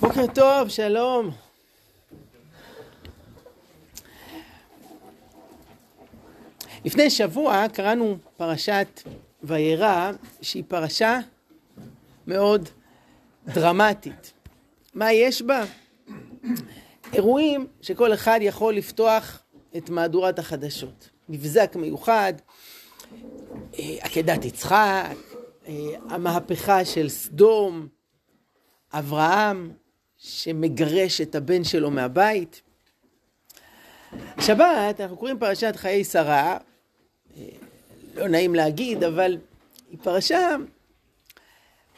בוקר טוב, שלום. לפני שבוע קראנו פרשת וירא, שהיא פרשה מאוד דרמטית. מה יש בה? אירועים שכל אחד יכול לפתוח את מהדורת החדשות. מבזק מיוחד, אה, עקדת יצחק, אה, המהפכה של סדום, אברהם שמגרש את הבן שלו מהבית. שבת, אנחנו קוראים פרשת חיי שרה, אה, לא נעים להגיד, אבל היא פרשה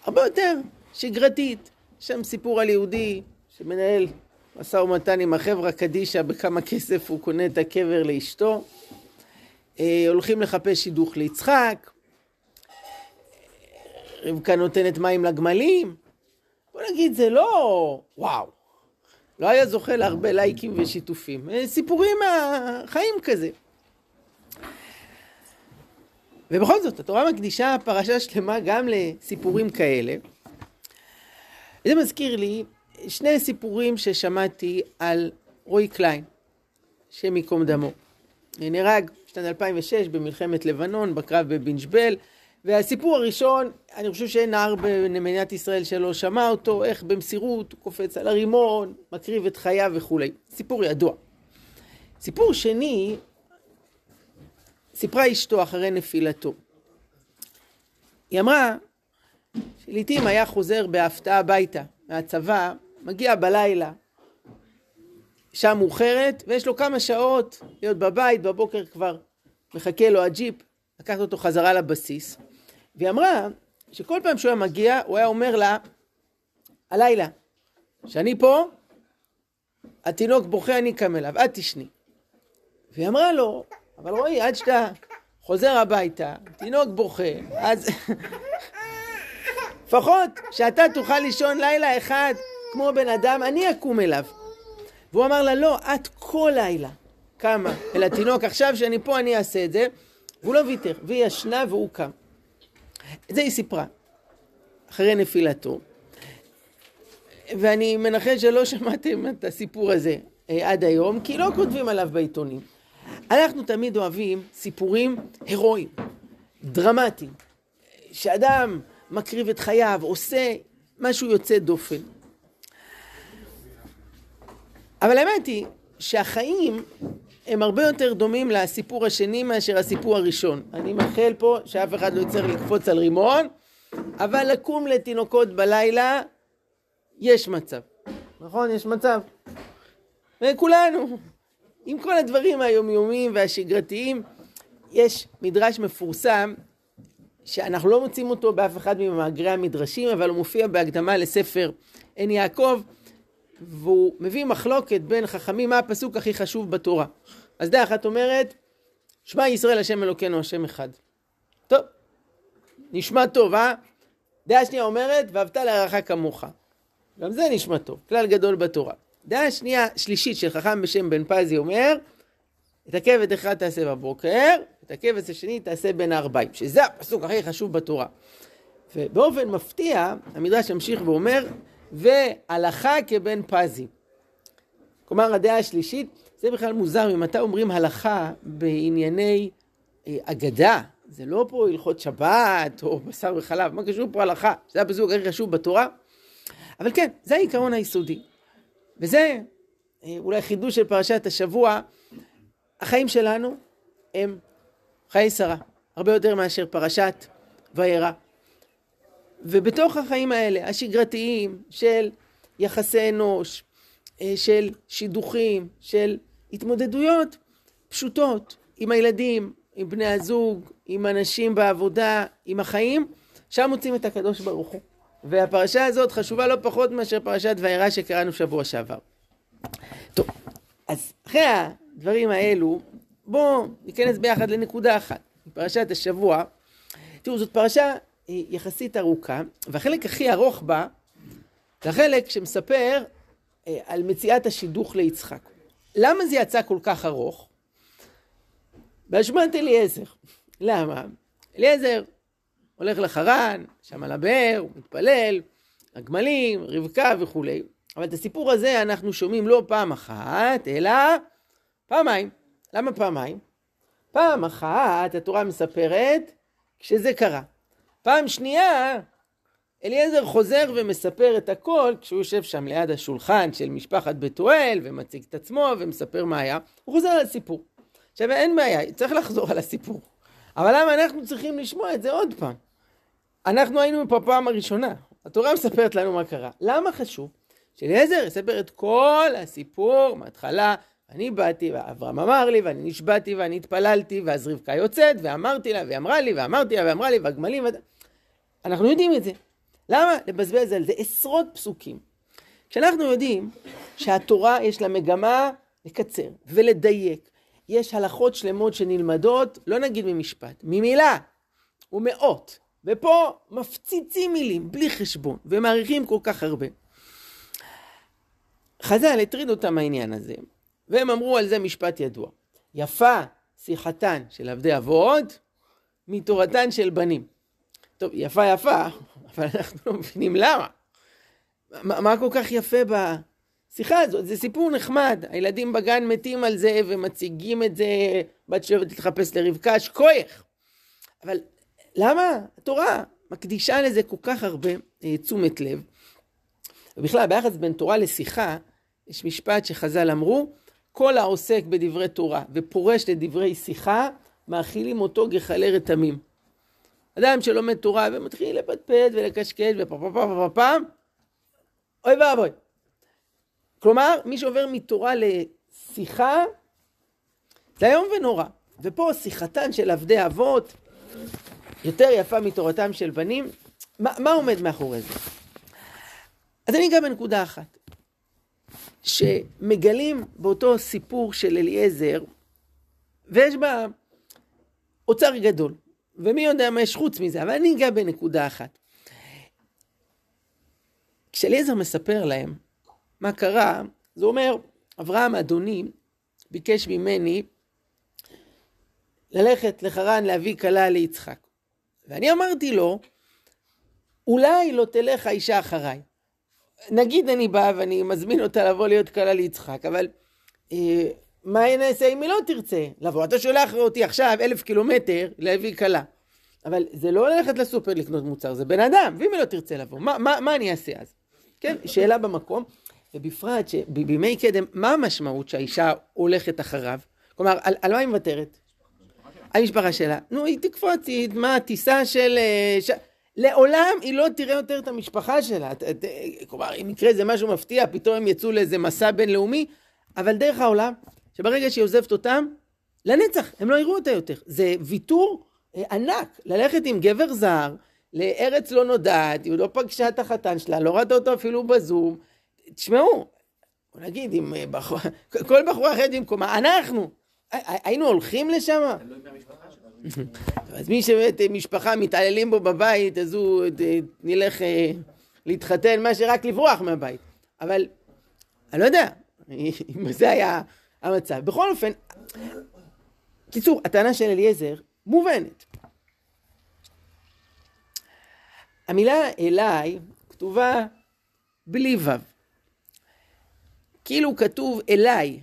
הרבה יותר שגרתית. שם סיפור על יהודי שמנהל משא ומתן עם החברה קדישא בכמה כסף הוא קונה את הקבר לאשתו. אה, הולכים לחפש שידוך ליצחק, רבקה נותנת מים לגמלים. בוא נגיד, זה לא וואו. לא היה זוכה להרבה לייקים ושיתופים. אה, סיפורים מהחיים כזה. ובכל זאת, התורה מקדישה פרשה שלמה גם לסיפורים כאלה. זה מזכיר לי שני סיפורים ששמעתי על רועי קליין, השם ייקום דמו. נהרג בשנת 2006 במלחמת לבנון, בקרב בבינג'בל, והסיפור הראשון, אני חושב שאין נער במדינת ישראל שלא שמע אותו, איך במסירות הוא קופץ על הרימון, מקריב את חייו וכולי. סיפור ידוע. סיפור שני, סיפרה אשתו אחרי נפילתו. היא אמרה שלעיתים היה חוזר בהפתעה הביתה מהצבא, מגיע בלילה, שעה מאוחרת, ויש לו כמה שעות להיות בבית, בבוקר כבר מחכה לו הג'יפ, לקחת אותו חזרה לבסיס. והיא אמרה שכל פעם שהוא היה מגיע, הוא היה אומר לה, הלילה, שאני פה, התינוק בוכה, אני קם אליו, את תשני. והיא אמרה לו, אבל רועי, עד שאתה חוזר הביתה, תינוק בוכה, אז לפחות שאתה תוכל לישון לילה אחד כמו בן אדם, אני אקום אליו. והוא אמר לה, לא, את כל לילה קמה אל התינוק, עכשיו שאני פה אני אעשה את זה. והוא לא ויתר, והיא ישנה והוא קם. את זה היא סיפרה, אחרי נפילתו. ואני מנחש שלא שמעתם את הסיפור הזה אה, עד היום, כי לא כותבים עליו בעיתונים. אנחנו תמיד אוהבים סיפורים הירואיים, דרמטיים, שאדם מקריב את חייו, עושה משהו יוצא דופן. אבל האמת היא שהחיים הם הרבה יותר דומים לסיפור השני מאשר הסיפור הראשון. אני מאחל פה שאף אחד לא יצטרך לקפוץ על רימון, אבל לקום לתינוקות בלילה, יש מצב. נכון? יש מצב. וכולנו, עם כל הדברים היומיומיים והשגרתיים, יש מדרש מפורסם שאנחנו לא מוצאים אותו באף אחד ממאגרי המדרשים, אבל הוא מופיע בהקדמה לספר עין יעקב, והוא מביא מחלוקת בין חכמים מה הפסוק הכי חשוב בתורה. אז דעה אחת אומרת, שמע ישראל השם אלוקינו השם אחד. טוב, נשמע טוב, אה? דעה שנייה אומרת, ואהבת לרעך כמוך. גם זה נשמע טוב, כלל גדול בתורה. דעה שנייה, שלישית של חכם בשם בן פזי אומר, את הכבד אחד תעשה בבוקר, את הכבש השני תעשה בין הארבעים, שזה הפסוק הכי חשוב בתורה. ובאופן מפתיע, המדרש ממשיך ואומר, והלכה כבן פזי. כלומר, הדעה השלישית, זה בכלל מוזר, ממתי אומרים הלכה בענייני אה, אגדה? זה לא פה הלכות שבת או בשר וחלב, מה קשור פה הלכה? זה הפסוק הכי חשוב בתורה. אבל כן, זה העיקרון היסודי. וזה אה, אולי חידוש של פרשת השבוע, החיים שלנו הם חיי שרה, הרבה יותר מאשר פרשת וירא. ובתוך החיים האלה, השגרתיים של יחסי אנוש, אה, של שידוכים, של התמודדויות פשוטות עם הילדים, עם בני הזוג, עם אנשים בעבודה, עם החיים, שם מוצאים את הקדוש ברוך הוא. והפרשה הזאת חשובה לא פחות מאשר פרשת וירא שקראנו שבוע שעבר. טוב, אז אחרי הדברים האלו, בואו ניכנס ביחד לנקודה אחת. פרשת השבוע, תראו, זאת פרשה אה, יחסית ארוכה, והחלק הכי ארוך בה, זה החלק שמספר אה, על מציאת השידוך ליצחק. למה זה יצא כל כך ארוך? באשמת אליעזר. למה? אליעזר הולך לחרן, שם על הבאר, הוא מתפלל, הגמלים, רבקה וכולי. אבל את הסיפור הזה אנחנו שומעים לא פעם אחת, אלא פעמיים. למה פעמיים? פעם אחת התורה מספרת כשזה קרה. פעם שנייה, אליעזר חוזר ומספר את הכל כשהוא יושב שם ליד השולחן של משפחת בתואל ומציג את עצמו ומספר מה היה, הוא חוזר על הסיפור. עכשיו אין בעיה, צריך לחזור על הסיפור. אבל למה אנחנו צריכים לשמוע את זה עוד פעם? אנחנו היינו פה פעם הראשונה, התורה מספרת לנו מה קרה. למה חשוב? שאליעזר יספר את כל הסיפור מההתחלה. אני באתי, ואברהם אמר לי, ואני נשבעתי, ואני התפללתי, ואז רבקה יוצאת, ואמרתי לה, והיא אמרה לי, ואמרתי לה, ואמרה לי, והגמלים, ו... אנחנו יודעים את זה. למה לבזבז על זה עשרות פסוקים? כשאנחנו יודעים שהתורה יש לה מגמה לקצר ולדייק, יש הלכות שלמות שנלמדות, לא נגיד ממשפט, ממילה ומאות, ופה מפציצים מילים בלי חשבון ומעריכים כל כך הרבה. חז"ל הטריד אותם העניין הזה, והם אמרו על זה משפט ידוע. יפה שיחתן של עבדי אבות מתורתן של בנים. טוב, יפה יפה, אבל אנחנו לא מבינים למה. מה, מה כל כך יפה בשיחה הזאת? זה סיפור נחמד. הילדים בגן מתים על זה ומציגים את זה, בת שבט תתחפש לרבקה, שכוייך. אבל למה התורה מקדישה לזה כל כך הרבה אה, תשומת לב? ובכלל, ביחס בין תורה לשיחה, יש משפט שחז"ל אמרו, כל העוסק בדברי תורה ופורש לדברי שיחה, מאכילים אותו גחלי רתמים. אדם שלומד תורה ומתחיל לפטפט ולקשקש גדול, ומי יודע מה יש חוץ מזה, אבל אני אגע בנקודה אחת. כשאליעזר מספר להם מה קרה, זה אומר, אברהם אדוני ביקש ממני ללכת לחרן להביא כלה ליצחק. ואני אמרתי לו, אולי לא תלך האישה אחריי. נגיד אני בא ואני מזמין אותה לבוא להיות כלה ליצחק, אבל אה, מה נעשה אם היא לא תרצה לבוא? אתה שולח אותי עכשיו אלף קילומטר להביא כלה. אבל זה לא ללכת לסופר לקנות מוצר, זה בן אדם, ואם היא לא תרצה לבוא, מה, מה, מה אני אעשה אז? כן, שאלה במקום, ובפרט שבימי קדם, מה המשמעות שהאישה הולכת אחריו? כלומר, על, על מה היא מוותרת? המשפחה שלה. נו, היא תקפוץ, היא, מה, טיסה של... אה, ש... לעולם היא לא תראה יותר את המשפחה שלה. כלומר, אם יקרה איזה משהו מפתיע, פתאום הם יצאו לאיזה מסע בינלאומי, אבל דרך העולם, שברגע שהיא עוזבת אותם, לנצח, הם לא יראו אותה יותר. זה ויתור אה, ענק, ללכת עם גבר זר, לארץ לא נודעת, היא לא פגשה את החתן שלה, לא ראתה אותו אפילו בזום. תשמעו, בוא נגיד, אם אה, בחור, כל בחורה אחרת במקומה, אנחנו, היינו הולכים לשם? אז מי שבאמת משפחה מתעללים בו בבית, אז הוא אה, נלך אה, להתחתן, מה שרק לברוח מהבית. אבל אני לא יודע אם זה היה המצב. בכל אופן, קיצור, הטענה של אליעזר מובנת. המילה אליי כתובה בלי ו'. כאילו כתוב אליי,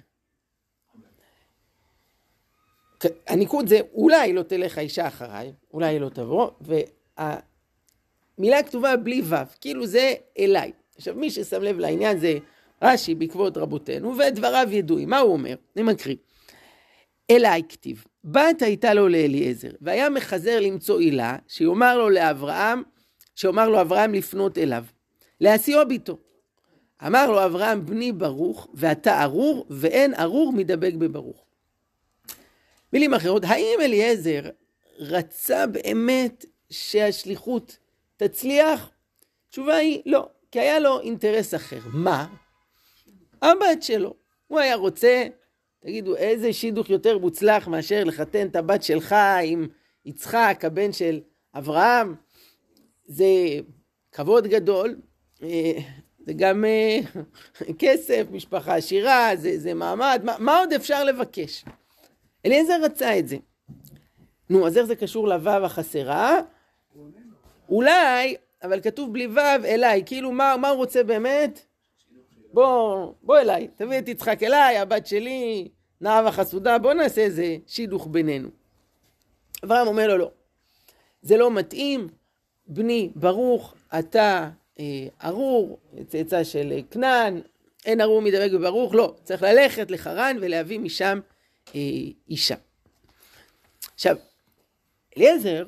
הניקוד זה אולי לא תלך האישה אחריי, אולי לא תבוא, והמילה כתובה בלי ו', כאילו זה אליי. עכשיו מי ששם לב לעניין זה רש"י בעקבות רבותינו, ודבריו ידועים. מה הוא אומר? אני מקריא. אליי כתיב, בת הייתה לו לאליעזר, והיה מחזר למצוא עילה, שיאמר לו לאברהם, שאומר לו אברהם לפנות אליו, להשיאו ביתו. אמר לו אברהם, בני ברוך, ואתה ארור, ואין ארור מדבק בברוך. מילים אחרות, האם אליעזר רצה באמת שהשליחות תצליח? התשובה היא לא, כי היה לו אינטרס אחר. מה? הבת שלו. הוא היה רוצה, תגידו, איזה שידוך יותר מוצלח מאשר לחתן את הבת שלך עם יצחק, הבן של אברהם? זה כבוד גדול, אה, זה גם אה, כסף, משפחה עשירה, זה, זה מעמד, מה, מה עוד אפשר לבקש? אליעזר רצה את זה. נו, אז איך זה קשור לוו החסרה? אולי, אבל כתוב בלי וו, אליי, כאילו מה, מה הוא רוצה באמת? בוא, בוא אליי, תביא את יצחק אליי, הבת שלי, נאה וחסודה, בוא נעשה איזה שידוך בינינו. אברהם אומר לו, לא, זה לא מתאים, בני ברוך, אתה אה, ארור, צאצא של כנען, אין ארור מדבק בברוך, לא, צריך ללכת לחרן ולהביא משם אה, אישה. עכשיו, אליעזר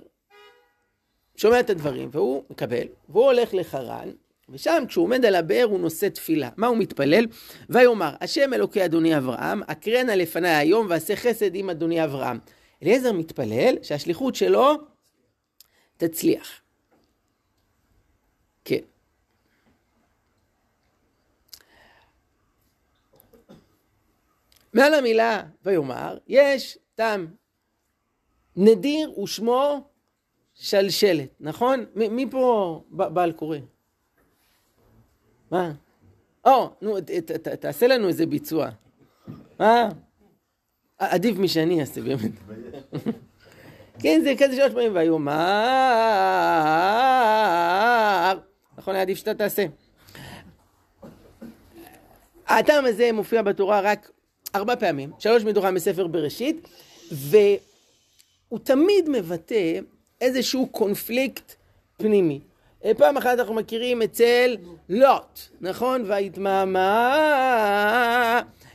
שומע את הדברים והוא מקבל, והוא הולך לחרן, ושם כשהוא עומד על הבאר הוא נושא תפילה. מה הוא מתפלל? ויאמר, השם אלוקי אדוני אברהם, אקרנה לפניי היום ועשה חסד עם אדוני אברהם. אליעזר מתפלל שהשליחות שלו תצליח. כן. מעל המילה ויאמר, יש טעם נדיר ושמו שלשלת, נכון? מי פה בעל קורא? מה? או, נו, תעשה לנו איזה ביצוע. מה? עדיף משאני אעשה באמת. כן, זה כזה שלוש פעמים, ויאמר, נכון, עדיף שאתה תעשה. הטעם הזה מופיע בתורה רק ארבע פעמים, שלוש מתוכם בספר בראשית, והוא תמיד מבטא איזשהו קונפליקט פנימי. אה, פעם אחת אנחנו מכירים אצל לוט, נכון? והתמהמה.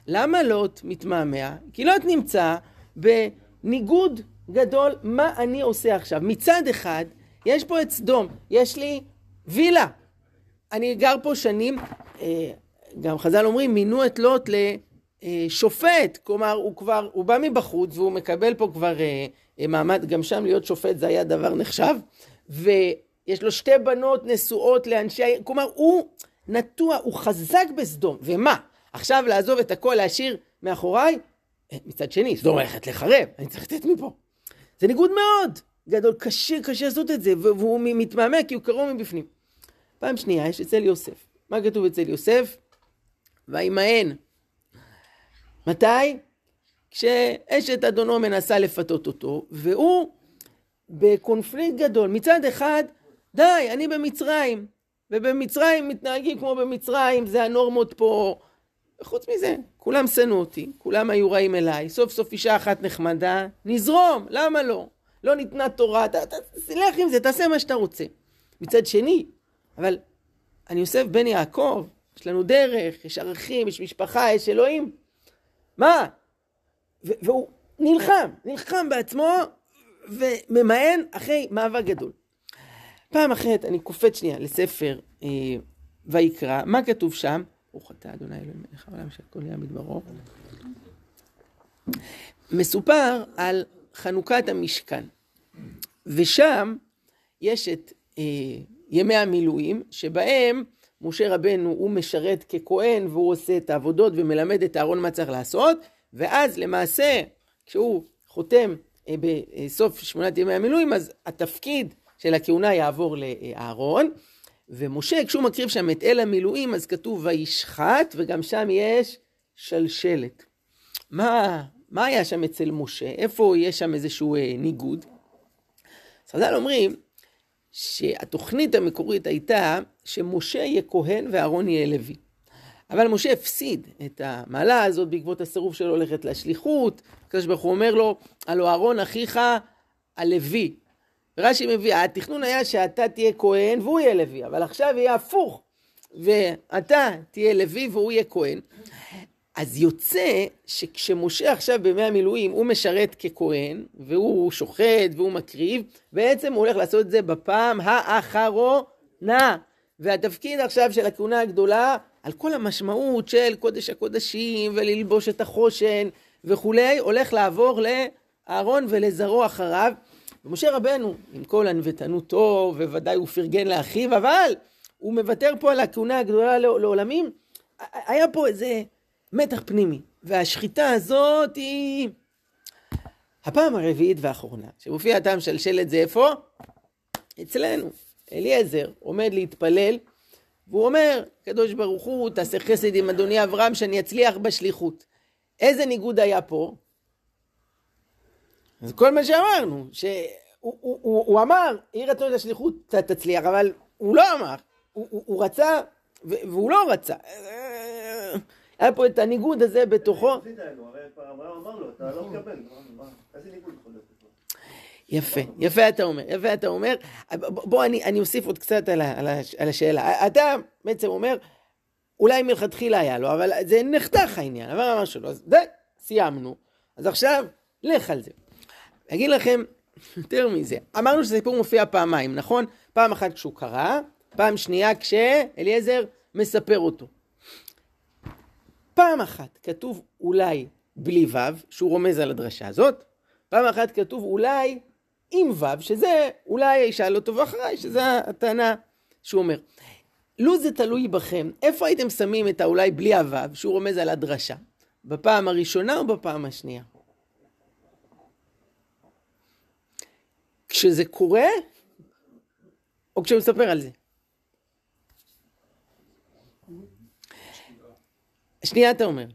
למה לוט מתמהמה? כי לוט נמצא בניגוד גדול מה אני עושה עכשיו. מצד אחד, יש פה את סדום, יש לי וילה. אני גר פה שנים, אה, גם חז"ל אומרים, מינו את לוט לשופט, כלומר הוא כבר, הוא בא מבחוץ והוא מקבל פה כבר אה, מעמד, גם שם להיות שופט זה היה דבר נחשב, ויש לו שתי בנות נשואות לאנשי העיר, כלומר הוא נטוע, הוא חזק בסדום, ומה? עכשיו לעזוב את הכל, להשאיר מאחוריי? אה, מצד שני, סדום הולכת לחרב, אני צריך לתת מפה. זה ניגוד מאוד גדול, קשה, קשה לעשות את זה, והוא מתמהמה כי הוא קרוב מבפנים. פעם שנייה, יש אצל יוסף. מה כתוב אצל יוסף? וימאן. מתי? כשאשת אדונו מנסה לפתות אותו, והוא בקונפליקט גדול. מצד אחד, די, אני במצרים, ובמצרים מתנהגים כמו במצרים, זה הנורמות פה. וחוץ מזה, כולם שנאו אותי, כולם היו רעים אליי, סוף סוף אישה אחת נחמדה, נזרום, למה לא? לא ניתנה תורה, תלך עם זה, תעשה מה שאתה רוצה. מצד שני, אבל אני יוסף בן יעקב, יש לנו דרך, יש ערכים, יש משפחה, יש אלוהים. מה? והוא נלחם, נלחם בעצמו וממאן אחרי מאבק גדול. פעם אחרת אני קופץ שנייה לספר אה, ויקרא, מה כתוב שם? ברוך אתה אדוני אלוהים מלך העולם שהכל יהיה מדברו. מסופר על חנוכת המשכן, ושם יש את אה, ימי המילואים, שבהם משה רבנו הוא משרת ככהן והוא עושה את העבודות ומלמד את אהרון מה צריך לעשות, ואז למעשה, כשהוא חותם אה, בסוף שמונת ימי המילואים, אז התפקיד של הכהונה יעבור לאהרון. ומשה, כשהוא מקריב שם את אל המילואים, אז כתוב וישחט, וגם שם יש שלשלת. מה, מה היה שם אצל משה? איפה יש שם איזשהו אה, ניגוד? אז חז"ל אומרים שהתוכנית המקורית הייתה שמשה יהיה כהן ואהרון יהיה לוי. אבל משה הפסיד את המעלה הזאת בעקבות הסירוב שלו ללכת לשליחות. הקדוש ברוך הוא אומר לו, הלא אהרון אחיך הלוי. רש"י מביא, התכנון היה שאתה תהיה כהן והוא יהיה לוי, אבל עכשיו יהיה הפוך, ואתה תהיה לוי והוא יהיה כהן. אז יוצא שכשמשה עכשיו בימי המילואים הוא משרת ככהן, והוא שוחט והוא מקריב, בעצם הוא הולך לעשות את זה בפעם האחרונה. והתפקיד עכשיו של הכהונה הגדולה על כל המשמעות של קודש הקודשים וללבוש את החושן וכולי, הולך לעבור לאהרון ולזרוע אחריו. ומשה רבנו, עם כל ענוותנותו, וודאי הוא פרגן לאחיו, אבל הוא מוותר פה על הכהונה הגדולה לעולמים. היה פה איזה מתח פנימי, והשחיטה הזאת היא הפעם הרביעית והאחרונה, שמופיע הטעם של שלט זה איפה? אצלנו. אליעזר עומד להתפלל והוא אומר, קדוש ברוך הוא, תעשה חסד עם אדוני אברהם שאני אצליח בשליחות. איזה ניגוד היה פה? זה כל מה שאמרנו, שהוא הוא, הוא, הוא אמר, יהי רצון לשליחות תצליח, אבל הוא לא אמר, הוא, הוא, הוא רצה והוא לא רצה. היה פה את הניגוד הזה בתוכו. לא להיות? יפה, יפה אתה אומר, יפה אתה אומר. בוא, אני, אני אוסיף עוד קצת על, על, על השאלה. אתה בעצם אומר, אולי מלכתחילה היה לו, אבל זה נחתך העניין, אבל אמר שלא, אז די, סיימנו. אז עכשיו, לך על זה. אגיד לכם יותר מזה, אמרנו שהסיפור מופיע פעמיים, נכון? פעם אחת כשהוא קרא, פעם שנייה כשאליעזר מספר אותו. פעם אחת כתוב אולי בלי ו', שהוא רומז על הדרשה הזאת, פעם אחת כתוב אולי עם ו', שזה אולי האישה לא טובה אחריי, שזה הטענה שהוא אומר. לו זה תלוי בכם, איפה הייתם שמים את האולי בלי הו', שהוא רומז על הדרשה? בפעם הראשונה או בפעם השנייה? כשזה קורה, או כשהוא מספר על זה? שנייה אתה אומר.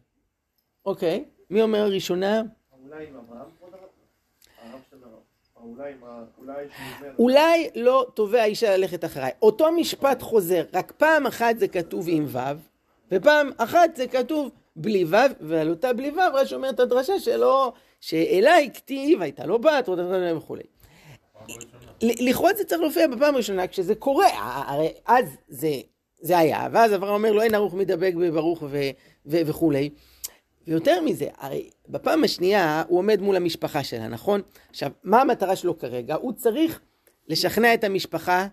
אוקיי, מי אומר ראשונה? אולי עם אברהם. אולי לא תובע האישה ללכת אחריי. אותו משפט חוזר, רק פעם אחת זה כתוב עם ו', ופעם אחת זה כתוב בלי ו', ועל אותה בלי ו' רש"י אומר את הדרשה שלו, שאליי כתיב, הייתה לו בת, וכולי. לכאורה זה צריך להופיע בפעם הראשונה כשזה קורה, הרי אז זה, זה היה, ואז אברהם אומר לו אין ערוך מדבק בברוך ו, ו, וכולי. ויותר מזה, הרי בפעם השנייה הוא עומד מול המשפחה שלה, נכון? עכשיו, מה המטרה שלו כרגע? הוא צריך לשכנע את המשפחה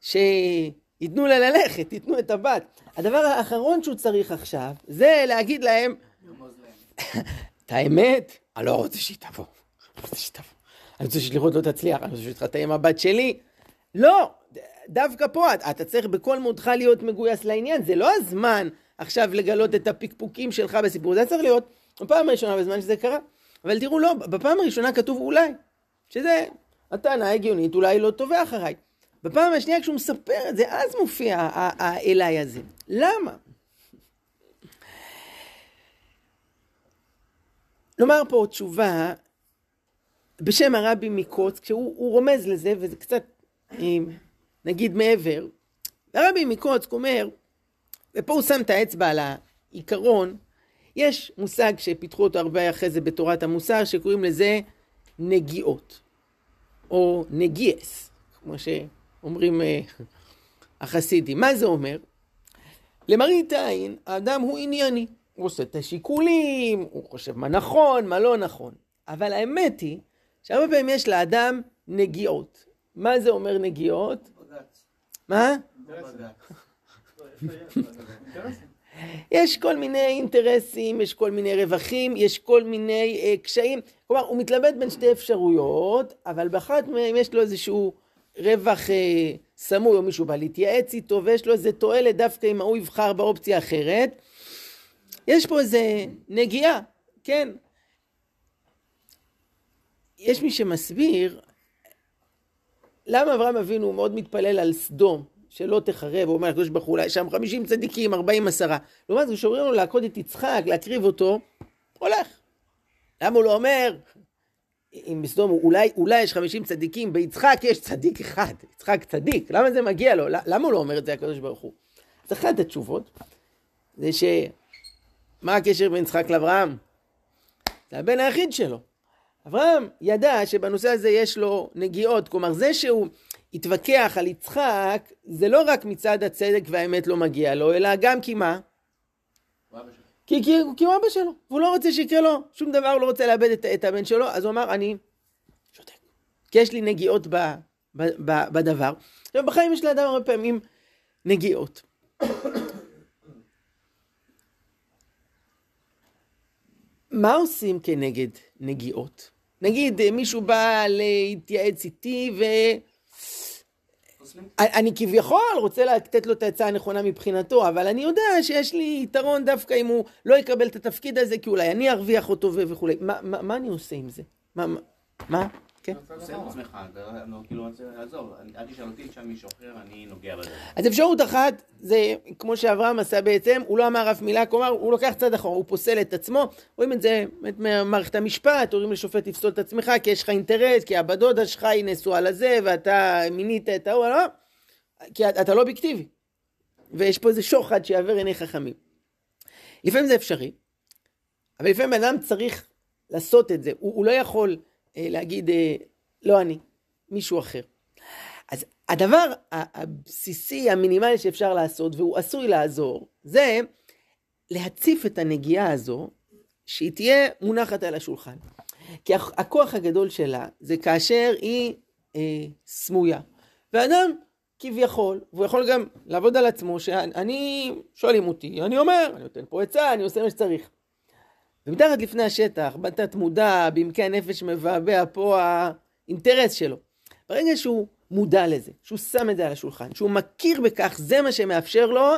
שייתנו לה ללכת, ייתנו את הבת. הדבר האחרון שהוא צריך עכשיו, זה להגיד להם, את האמת, אני לא רוצה שהיא תבוא. לא רוצה שהיא תבוא. אני רוצה ששליחות לא תצליח, אני רוצה שתתחתן עם הבת שלי. לא, דווקא פה אתה צריך בכל מאודך להיות מגויס לעניין, זה לא הזמן עכשיו לגלות את הפקפוקים שלך בסיפור, זה צריך להיות בפעם הראשונה בזמן שזה קרה. אבל תראו, לא, בפעם הראשונה כתוב אולי, שזה הטענה ההגיונית, אולי לא תובע אחריי. בפעם השנייה כשהוא מספר את זה, אז מופיע האליי הזה. למה? נאמר פה תשובה בשם הרבי מקוץ, כשהוא רומז לזה, וזה קצת, נגיד, מעבר. הרבי מקוץ אומר, ופה הוא שם את האצבע על העיקרון, יש מושג שפיתחו אותו הרבה אחרי זה בתורת המוסר, שקוראים לזה נגיעות, או נגיאס, כמו שאומרים אה, החסידים. מה זה אומר? למראית עין, האדם הוא ענייני. הוא עושה את השיקולים, הוא חושב מה נכון, מה לא נכון. אבל האמת היא שהרבה פעמים יש לאדם נגיעות. מה זה אומר נגיעות? מה? יש כל מיני אינטרסים, יש כל מיני רווחים, יש כל מיני אה, קשיים. כלומר, הוא מתלבט בין שתי אפשרויות, אבל באחת מהן יש לו איזשהו רווח אה, סמוי, או מישהו בא להתייעץ איתו, ויש לו איזה תועלת דווקא אם ההוא יבחר באופציה אחרת. יש פה איזה נגיעה, כן. יש מי שמסביר למה אברהם אבינו מאוד מתפלל על סדום, שלא תחרב, הוא אומר לקדוש ברוך הוא, שם חמישים צדיקים, ארבעים עשרה. לעומת זאת, כשאומרים לו לעקוד את יצחק, להקריב אותו, הולך. למה הוא לא אומר, אם בסדום אולי, אולי יש חמישים צדיקים, ביצחק יש צדיק אחד, יצחק צדיק, למה זה מגיע לו? למה הוא לא אומר את זה הקדוש ברוך הוא? אז אחת התשובות, זה ש... מה הקשר בין יצחק לאברהם? זה הבן היחיד שלו. אברהם ידע שבנושא הזה יש לו נגיעות, כלומר זה שהוא התווכח על יצחק, זה לא רק מצד הצדק והאמת לא מגיע לו, אלא גם כי מה? כי, כי, כי הוא אבא שלו, והוא לא רוצה שיקרה לו שום דבר, הוא לא רוצה לאבד את, את הבן שלו, אז הוא אמר, אני שותק. כי יש לי נגיעות ב, ב, ב, בדבר. עכשיו, בחיים יש לאדם הרבה פעמים נגיעות. מה עושים כנגד נגיעות? נגיד מישהו בא להתייעץ איתי ו... אני כביכול רוצה לתת לו את העצה הנכונה מבחינתו, אבל אני יודע שיש לי יתרון דווקא אם הוא לא יקבל את התפקיד הזה, כי אולי אני ארוויח אותו וכולי. מה, מה, מה אני עושה עם זה? מה? מה? כן. אז אפשרות אחת, זה כמו שאברהם עשה בעצם, הוא לא אמר אף מילה, כלומר, הוא לוקח צד אחורה, הוא פוסל את עצמו, רואים את זה ממערכת המשפט, אומרים לשופט תפסול את עצמך, כי יש לך אינטרס, כי הבת דודה שלך היא נשואה לזה, ואתה מינית את ההוא, לא? כי אתה לא אובייקטיבי. ויש פה איזה שוחד שיעבר עיני חכמים. לפעמים זה אפשרי, אבל לפעמים בן אדם צריך לעשות את זה. הוא, הוא לא יכול להגיד, אה, לא אני, מישהו אחר. אז הדבר הבסיסי, המינימלי שאפשר לעשות, והוא עשוי לעזור, זה להציף את הנגיעה הזו, שהיא תהיה מונחת על השולחן. כי הכוח הגדול שלה זה כאשר היא אה, סמויה. ואדם כביכול, והוא יכול גם לעבוד על עצמו, שאני, שואלים אותי, אני אומר, אני נותן פה עצה, אני עושה מה שצריך. ומתחת לפני השטח, בתת מודע, בעמקי הנפש מבעבע פה האינטרס שלו. ברגע שהוא מודע לזה, שהוא שם את זה על השולחן, שהוא מכיר בכך, זה מה שמאפשר לו,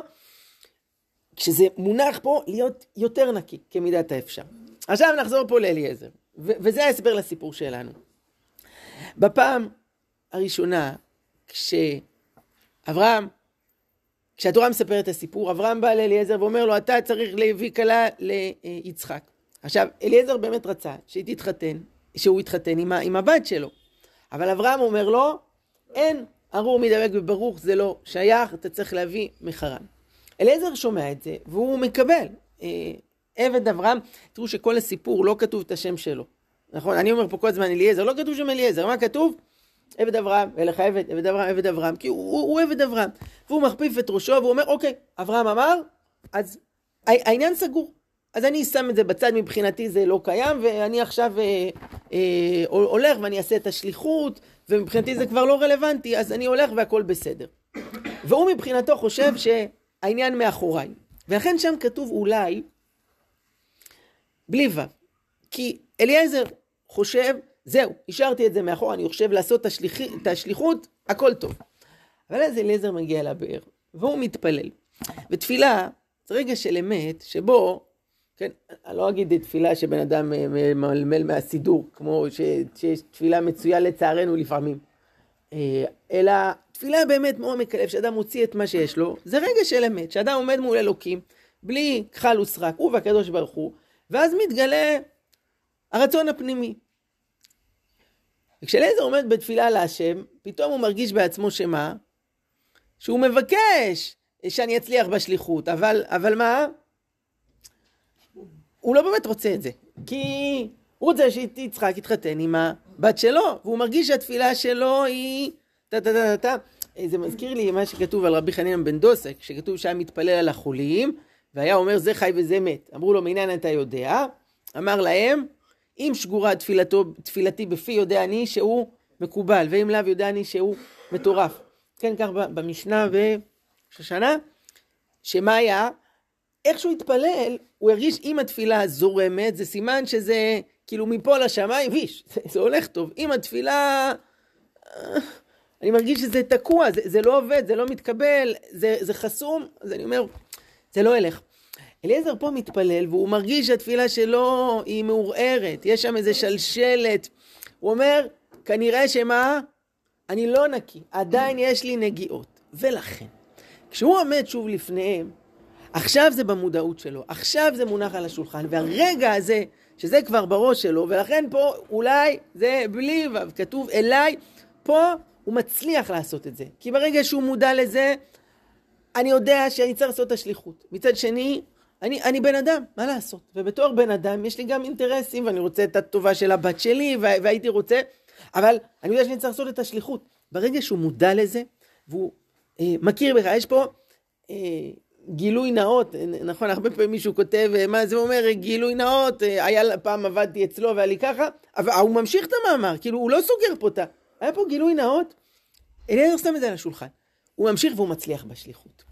כשזה מונח פה, להיות יותר נקי, כמידת האפשר. עכשיו נחזור פה לאליעזר, וזה ההסבר לסיפור שלנו. בפעם הראשונה, כשאברהם, כשהתורה מספרת את הסיפור, אברהם בא לאליעזר ואומר לו, אתה צריך להביא כלה ליצחק. עכשיו, אליעזר באמת רצה שהיא תתחתן, שהוא יתחתן עם, עם הבת שלו. אבל אברהם אומר לו, אין ארור מדבק בברוך, זה לא שייך, אתה צריך להביא מחרן. אליעזר שומע את זה, והוא מקבל. אה, עבד אברהם, תראו שכל הסיפור לא כתוב את השם שלו. נכון? אני אומר פה כל הזמן אליעזר, לא כתוב שם אליעזר, מה כתוב? עבד אברהם, ולך עבד, עבד אברהם, עבד אברהם, כי הוא, הוא, הוא עבד אברהם. והוא מכפיף את ראשו והוא אומר, אוקיי, אברהם אמר, אז העניין סגור. אז אני שם את זה בצד, מבחינתי זה לא קיים, ואני עכשיו אה, אה, הולך ואני אעשה את השליחות, ומבחינתי זה כבר לא רלוונטי, אז אני הולך והכל בסדר. והוא מבחינתו חושב שהעניין מאחוריי. ולכן שם כתוב אולי, בלי ו', כי אליעזר חושב, זהו, השארתי את זה מאחור, אני חושב לעשות את, השליח, את השליחות, הכל טוב. אבל אז אליעזר מגיע לבאר, והוא מתפלל. ותפילה זה רגע של אמת, שבו כן, אני לא אגיד תפילה שבן אדם אה, ממלמל מהסידור, כמו שיש תפילה מצויה לצערנו לפעמים, אה, אלא תפילה באמת מעומק הלב, שאדם מוציא את מה שיש לו, זה רגע של אמת, שאדם עומד מול אלוקים, בלי כחל וסרק, הוא והקדוש ברוך הוא, ואז מתגלה הרצון הפנימי. וכשאליעזר עומד בתפילה להשם, פתאום הוא מרגיש בעצמו שמה? שהוא מבקש שאני אצליח בשליחות, אבל, אבל מה? הוא לא באמת רוצה את זה, כי הוא רוצה שיצחק יתחתן עם הבת שלו, והוא מרגיש שהתפילה שלו היא טה טה טה טה. זה מזכיר לי מה שכתוב על רבי חנינא בן דוסק, שכתוב שהיה מתפלל על החולים, והיה אומר זה חי וזה מת. אמרו לו, מעניין אתה יודע? אמר להם, אם שגורה תפילתו, תפילתי בפי יודע אני שהוא מקובל, ואם לאו יודע אני שהוא מטורף. כן, כך במשנה ושושנה, שמה היה? איך שהוא התפלל, הוא הרגיש אם התפילה זורמת, זה סימן שזה כאילו מפה לשמיים, ויש, זה, זה הולך טוב. אם התפילה, אני מרגיש שזה תקוע, זה, זה לא עובד, זה לא מתקבל, זה, זה חסום, אז אני אומר, זה לא ילך. אליעזר פה מתפלל והוא מרגיש שהתפילה שלו היא מעורערת, יש שם איזה שלשלת. הוא אומר, כנראה שמה? אני לא נקי, עדיין יש לי נגיעות. ולכן, כשהוא עומד שוב לפניהם, עכשיו זה במודעות שלו, עכשיו זה מונח על השולחן, והרגע הזה, שזה כבר בראש שלו, ולכן פה אולי זה בלי ו', כתוב אליי, פה הוא מצליח לעשות את זה. כי ברגע שהוא מודע לזה, אני יודע שאני צריך לעשות את השליחות. מצד שני, אני, אני בן אדם, מה לעשות? ובתור בן אדם יש לי גם אינטרסים, ואני רוצה את הטובה של הבת שלי, והייתי רוצה, אבל אני יודע שאני צריך לעשות את השליחות. ברגע שהוא מודע לזה, והוא אה, מכיר בך, יש פה... אה, גילוי נאות, נכון, הרבה פעמים מישהו כותב, מה זה אומר, גילוי נאות, היה פעם עבדתי אצלו והיה לי ככה, אבל הוא ממשיך את המאמר, כאילו הוא לא סוגר פה את ה... היה פה גילוי נאות, אליעזר שם את זה על השולחן. הוא ממשיך והוא מצליח בשליחות.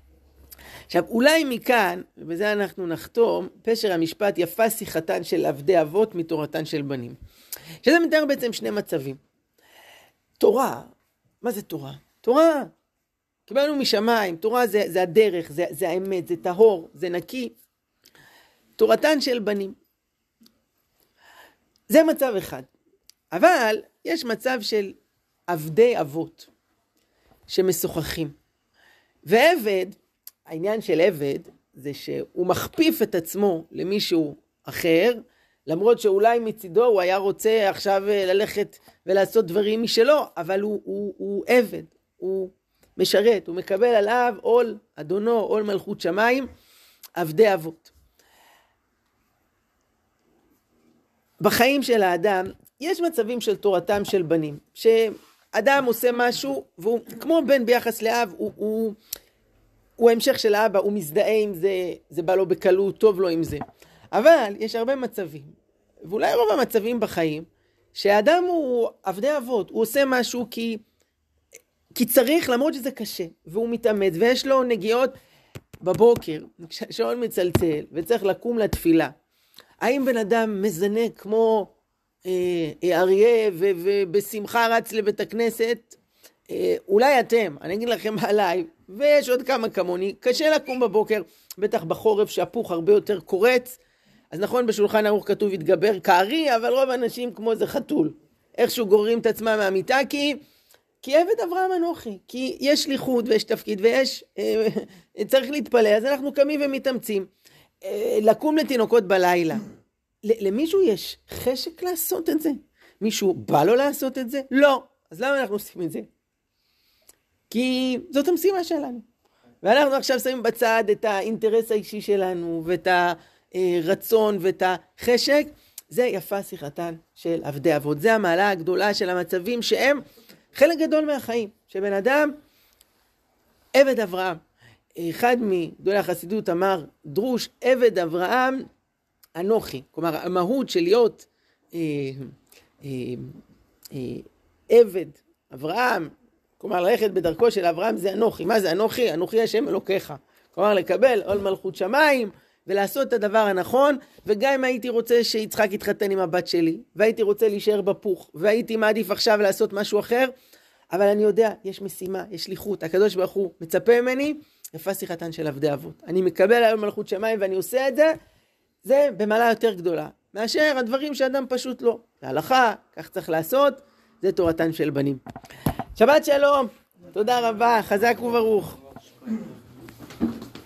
עכשיו, אולי מכאן, ובזה אנחנו נחתום, פשר המשפט יפה שיחתן של עבדי אבות מתורתן של בנים. שזה מתאר בעצם שני מצבים. תורה, מה זה תורה? תורה קיבלנו משמיים, תורה זה, זה הדרך, זה, זה האמת, זה טהור, זה נקי. תורתן של בנים. זה מצב אחד. אבל יש מצב של עבדי אבות שמשוחחים. ועבד, העניין של עבד זה שהוא מכפיף את עצמו למישהו אחר, למרות שאולי מצידו הוא היה רוצה עכשיו ללכת ולעשות דברים משלו, אבל הוא, הוא, הוא עבד, הוא משרת, הוא מקבל עליו עול אדונו, עול מלכות שמיים, עבדי אבות. בחיים של האדם יש מצבים של תורתם של בנים, שאדם עושה משהו והוא כמו בן ביחס לאב, הוא, הוא, הוא המשך של האבא, הוא מזדהה עם זה, זה בא לו בקלות, טוב לו עם זה. אבל יש הרבה מצבים, ואולי רוב המצבים בחיים, שהאדם הוא עבדי אבות, הוא עושה משהו כי, כי צריך, למרות שזה קשה, והוא מתאמץ, ויש לו נגיעות בבוקר, כשהשעון מצלצל, וצריך לקום לתפילה. האם בן אדם מזנק כמו אה, אה, אריה ובשמחה רץ לבית הכנסת? אה, אולי אתם, אני אגיד לכם עליי, ויש עוד כמה כמוני, קשה לקום בבוקר, בטח בחורף שהפוך הרבה יותר קורץ. אז נכון, בשולחן ערוך כתוב יתגבר כארי, אבל רוב האנשים כמו איזה חתול. איכשהו גוררים את עצמם מהמיטה, כי, כי עבד אברהם אנוכי. כי יש שליחות ויש תפקיד ויש... אה, צריך להתפלא, אז אנחנו קמים ומתאמצים. אה, לקום לתינוקות בלילה. למישהו יש חשק לעשות את זה? מישהו בא לו לעשות את זה? לא. אז למה אנחנו עושים את זה? כי זאת המשימה שלנו. ואנחנו עכשיו שמים בצד את האינטרס האישי שלנו, ואת הרצון ואת החשק. זה יפה שיחתן של עבדי אבות. זה המעלה הגדולה של המצבים שהם חלק גדול מהחיים. שבן אדם, עבד אברהם, אחד מגדולי החסידות אמר, דרוש עבד אברהם אנוכי. כלומר, המהות של להיות אה, אה, אה, עבד אברהם, כלומר ללכת בדרכו של אברהם זה אנוכי. מה זה אנוכי? אנוכי השם אלוקיך. כלומר לקבל עול מלכות שמיים ולעשות את הדבר הנכון, וגם אם הייתי רוצה שיצחק יתחתן עם הבת שלי, והייתי רוצה להישאר בפוך, והייתי מעדיף עכשיו לעשות משהו אחר, אבל אני יודע, יש משימה, יש שליחות, הקדוש ברוך הוא מצפה ממני, יפה שיחתן של עבדי אבות. אני מקבל היום מלכות שמיים ואני עושה את זה, זה במעלה יותר גדולה, מאשר הדברים שאדם פשוט לא. זה הלכה, כך צריך לעשות, זה תורתן של בנים. שבת שלום, תודה רבה, חזק וברוך.